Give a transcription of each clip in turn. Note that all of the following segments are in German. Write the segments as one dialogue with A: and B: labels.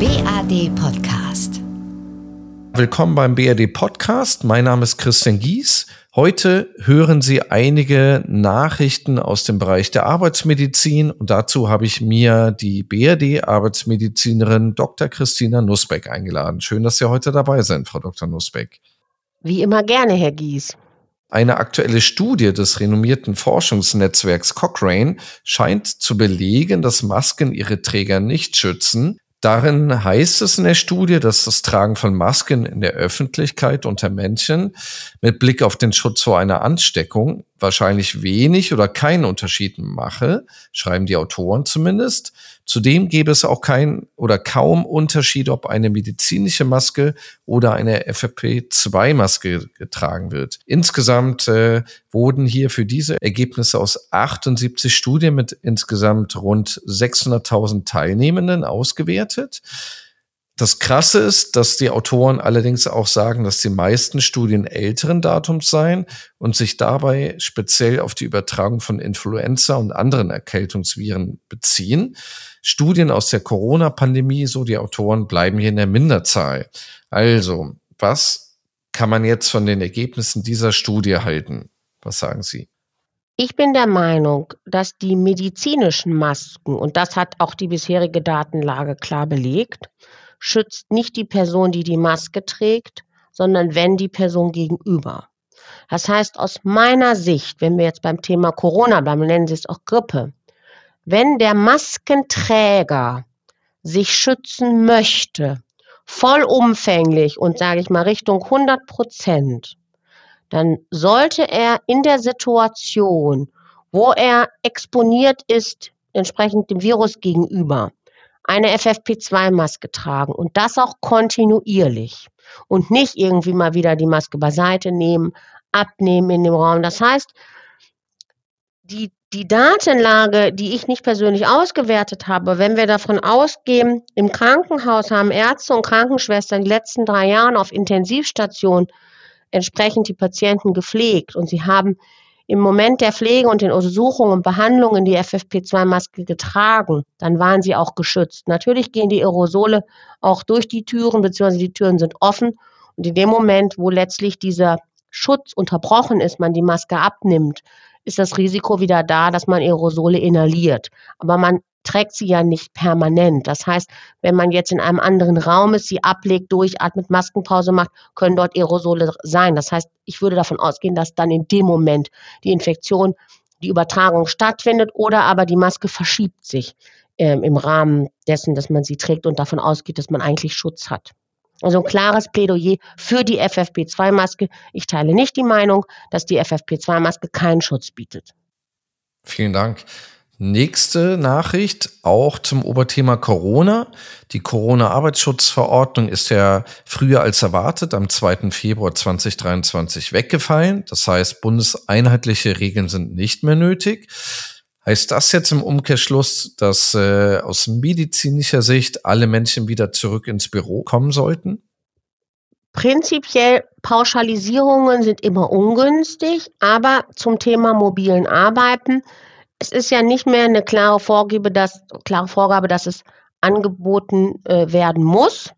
A: BAD Podcast.
B: Willkommen beim BAD Podcast. Mein Name ist Christian Gies. Heute hören Sie einige Nachrichten aus dem Bereich der Arbeitsmedizin und dazu habe ich mir die BRD Arbeitsmedizinerin Dr. Christina Nussbeck eingeladen. Schön, dass Sie heute dabei sind, Frau Dr. Nussbeck.
C: Wie immer gerne, Herr Gies.
B: Eine aktuelle Studie des renommierten Forschungsnetzwerks Cochrane scheint zu belegen, dass Masken ihre Träger nicht schützen. Darin heißt es in der Studie, dass das Tragen von Masken in der Öffentlichkeit unter Menschen mit Blick auf den Schutz vor einer Ansteckung wahrscheinlich wenig oder keinen Unterschied mache, schreiben die Autoren zumindest. Zudem gäbe es auch kein oder kaum Unterschied, ob eine medizinische Maske oder eine FFP2-Maske getragen wird. Insgesamt äh, wurden hier für diese Ergebnisse aus 78 Studien mit insgesamt rund 600.000 Teilnehmenden ausgewertet. Das Krasse ist, dass die Autoren allerdings auch sagen, dass die meisten Studien älteren Datums seien und sich dabei speziell auf die Übertragung von Influenza und anderen Erkältungsviren beziehen. Studien aus der Corona-Pandemie, so die Autoren, bleiben hier in der Minderzahl. Also, was kann man jetzt von den Ergebnissen dieser Studie halten? Was sagen Sie?
C: Ich bin der Meinung, dass die medizinischen Masken, und das hat auch die bisherige Datenlage klar belegt, schützt nicht die Person, die die Maske trägt, sondern wenn die Person gegenüber. Das heißt, aus meiner Sicht, wenn wir jetzt beim Thema Corona bleiben, nennen Sie es auch Grippe, wenn der Maskenträger sich schützen möchte, vollumfänglich und sage ich mal Richtung 100 Prozent, dann sollte er in der Situation, wo er exponiert ist, entsprechend dem Virus gegenüber, eine FFP2-Maske tragen und das auch kontinuierlich und nicht irgendwie mal wieder die Maske beiseite nehmen, abnehmen in dem Raum. Das heißt, die, die Datenlage, die ich nicht persönlich ausgewertet habe, wenn wir davon ausgehen, im Krankenhaus haben Ärzte und Krankenschwestern die letzten drei Jahre auf Intensivstationen entsprechend die Patienten gepflegt und sie haben im Moment der Pflege und den Untersuchungen und Behandlungen die FFP2-Maske getragen, dann waren sie auch geschützt. Natürlich gehen die Aerosole auch durch die Türen, beziehungsweise die Türen sind offen. Und in dem Moment, wo letztlich dieser Schutz unterbrochen ist, man die Maske abnimmt, ist das Risiko wieder da, dass man Aerosole inhaliert. Aber man trägt sie ja nicht permanent. Das heißt, wenn man jetzt in einem anderen Raum ist, sie ablegt, durchatmet, Maskenpause macht, können dort Aerosole sein. Das heißt, ich würde davon ausgehen, dass dann in dem Moment die Infektion, die Übertragung stattfindet oder aber die Maske verschiebt sich ähm, im Rahmen dessen, dass man sie trägt und davon ausgeht, dass man eigentlich Schutz hat. Also ein klares Plädoyer für die FFP2-Maske. Ich teile nicht die Meinung, dass die FFP2-Maske keinen Schutz bietet.
B: Vielen Dank. Nächste Nachricht, auch zum Oberthema Corona. Die Corona-Arbeitsschutzverordnung ist ja früher als erwartet am 2. Februar 2023 weggefallen. Das heißt, bundeseinheitliche Regeln sind nicht mehr nötig. Heißt das jetzt im Umkehrschluss, dass äh, aus medizinischer Sicht alle Menschen wieder zurück ins Büro kommen sollten?
C: Prinzipiell Pauschalisierungen sind immer ungünstig, aber zum Thema mobilen Arbeiten es ist ja nicht mehr eine klare Vorgabe, dass, klare Vorgabe, dass es angeboten äh, werden muss.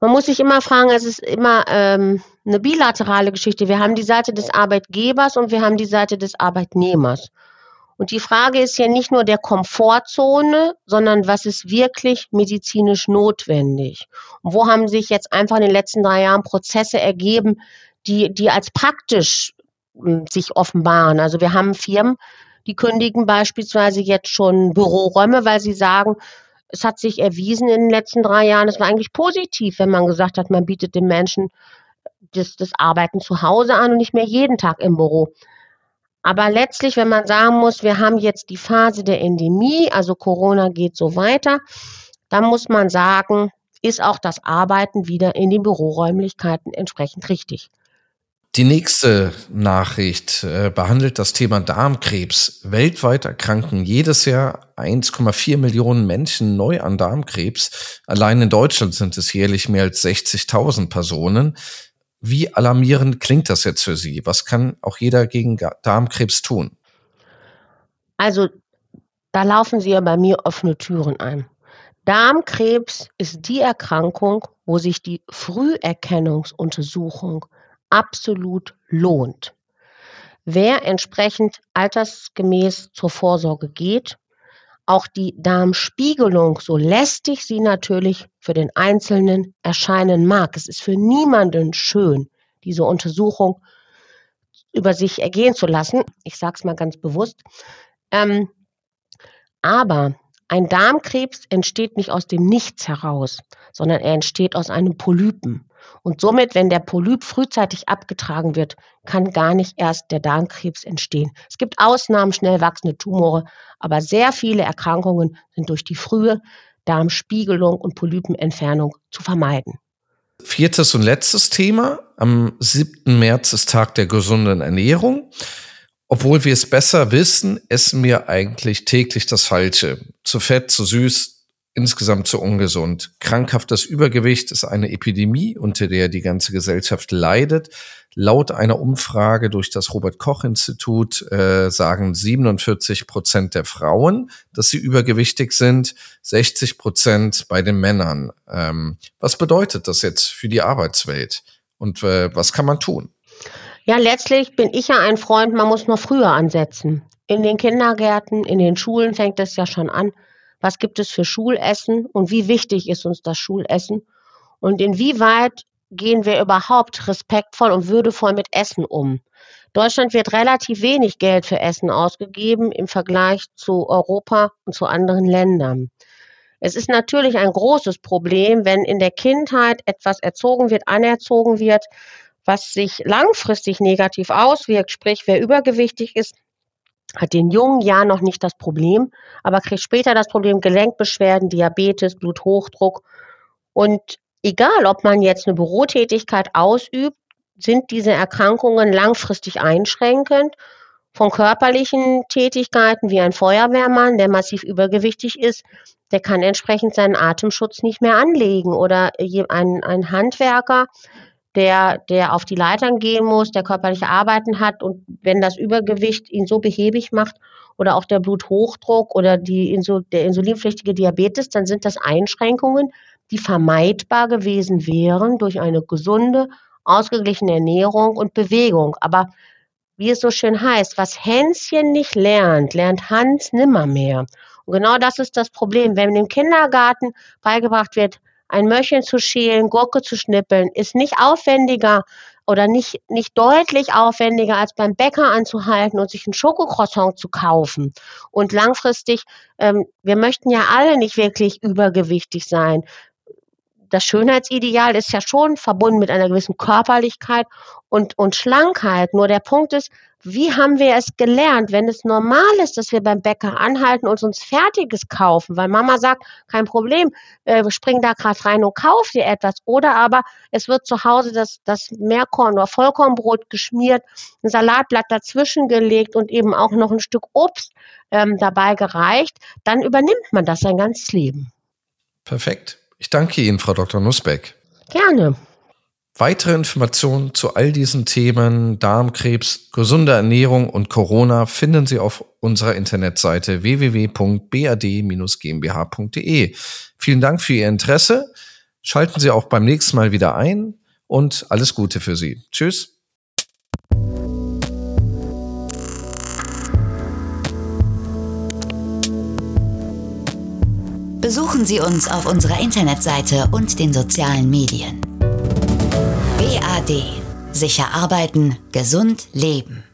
C: Man muss sich immer fragen, es ist immer ähm, eine bilaterale Geschichte. Wir haben die Seite des Arbeitgebers und wir haben die Seite des Arbeitnehmers. Und die Frage ist ja nicht nur der Komfortzone, sondern was ist wirklich medizinisch notwendig? Und wo haben sich jetzt einfach in den letzten drei Jahren Prozesse ergeben, die, die als praktisch hm, sich offenbaren? Also wir haben Firmen, die kündigen beispielsweise jetzt schon Büroräume, weil sie sagen, es hat sich erwiesen in den letzten drei Jahren, es war eigentlich positiv, wenn man gesagt hat, man bietet den Menschen das, das Arbeiten zu Hause an und nicht mehr jeden Tag im Büro. Aber letztlich, wenn man sagen muss, wir haben jetzt die Phase der Endemie, also Corona geht so weiter, dann muss man sagen, ist auch das Arbeiten wieder in den Büroräumlichkeiten entsprechend richtig.
B: Die nächste Nachricht äh, behandelt das Thema Darmkrebs. Weltweit erkranken jedes Jahr 1,4 Millionen Menschen neu an Darmkrebs. Allein in Deutschland sind es jährlich mehr als 60.000 Personen. Wie alarmierend klingt das jetzt für Sie? Was kann auch jeder gegen Darmkrebs tun?
C: Also, da laufen Sie ja bei mir offene Türen ein. Darmkrebs ist die Erkrankung, wo sich die Früherkennungsuntersuchung absolut lohnt. Wer entsprechend altersgemäß zur Vorsorge geht, auch die Darmspiegelung, so lästig sie natürlich für den Einzelnen erscheinen mag. Es ist für niemanden schön, diese Untersuchung über sich ergehen zu lassen. Ich sage es mal ganz bewusst. Ähm, aber ein Darmkrebs entsteht nicht aus dem Nichts heraus, sondern er entsteht aus einem Polypen. Und somit, wenn der Polyp frühzeitig abgetragen wird, kann gar nicht erst der Darmkrebs entstehen. Es gibt Ausnahmen, schnell wachsende Tumore, aber sehr viele Erkrankungen sind durch die frühe Darmspiegelung und Polypenentfernung zu vermeiden.
B: Viertes und letztes Thema. Am 7. März ist Tag der gesunden Ernährung. Obwohl wir es besser wissen, essen wir eigentlich täglich das Falsche. Zu fett, zu süß, insgesamt zu ungesund. Krankhaftes Übergewicht ist eine Epidemie, unter der die ganze Gesellschaft leidet. Laut einer Umfrage durch das Robert Koch Institut äh, sagen 47 Prozent der Frauen, dass sie übergewichtig sind, 60 Prozent bei den Männern. Ähm, was bedeutet das jetzt für die Arbeitswelt und äh, was kann man tun?
C: Ja, letztlich bin ich ja ein Freund, man muss noch früher ansetzen. In den Kindergärten, in den Schulen fängt es ja schon an was gibt es für Schulessen und wie wichtig ist uns das Schulessen und inwieweit gehen wir überhaupt respektvoll und würdevoll mit Essen um. Deutschland wird relativ wenig Geld für Essen ausgegeben im Vergleich zu Europa und zu anderen Ländern. Es ist natürlich ein großes Problem, wenn in der Kindheit etwas erzogen wird, anerzogen wird, was sich langfristig negativ auswirkt, sprich wer übergewichtig ist, hat in jungen Jahren noch nicht das Problem, aber kriegt später das Problem Gelenkbeschwerden, Diabetes, Bluthochdruck. Und egal, ob man jetzt eine Bürotätigkeit ausübt, sind diese Erkrankungen langfristig einschränkend. Von körperlichen Tätigkeiten wie ein Feuerwehrmann, der massiv übergewichtig ist, der kann entsprechend seinen Atemschutz nicht mehr anlegen. Oder ein, ein Handwerker, der, der auf die Leitern gehen muss, der körperliche Arbeiten hat und wenn das Übergewicht ihn so behäbig macht oder auch der Bluthochdruck oder die Insul der insulinpflichtige Diabetes, dann sind das Einschränkungen, die vermeidbar gewesen wären durch eine gesunde, ausgeglichene Ernährung und Bewegung. Aber wie es so schön heißt, was Hänschen nicht lernt, lernt Hans nimmermehr. Und genau das ist das Problem. Wenn im Kindergarten beigebracht wird, ein Möhrchen zu schälen, Gurke zu schnippeln, ist nicht aufwendiger oder nicht, nicht deutlich aufwendiger, als beim Bäcker anzuhalten und sich ein Schokocroissant zu kaufen. Und langfristig, ähm, wir möchten ja alle nicht wirklich übergewichtig sein das Schönheitsideal ist ja schon verbunden mit einer gewissen Körperlichkeit und, und Schlankheit. Nur der Punkt ist, wie haben wir es gelernt, wenn es normal ist, dass wir beim Bäcker anhalten und uns Fertiges kaufen, weil Mama sagt, kein Problem, äh, spring da gerade rein und kauf dir etwas. Oder aber es wird zu Hause das, das Meerkorn- oder Vollkornbrot geschmiert, ein Salatblatt dazwischen gelegt und eben auch noch ein Stück Obst ähm, dabei gereicht. Dann übernimmt man das sein ganzes Leben.
B: Perfekt. Ich danke Ihnen, Frau Dr. Nussbeck.
C: Gerne.
B: Weitere Informationen zu all diesen Themen Darmkrebs, gesunde Ernährung und Corona finden Sie auf unserer Internetseite www.bad-gmbh.de. Vielen Dank für Ihr Interesse. Schalten Sie auch beim nächsten Mal wieder ein und alles Gute für Sie. Tschüss.
A: Besuchen Sie uns auf unserer Internetseite und den sozialen Medien. BAD. Sicher arbeiten, gesund leben.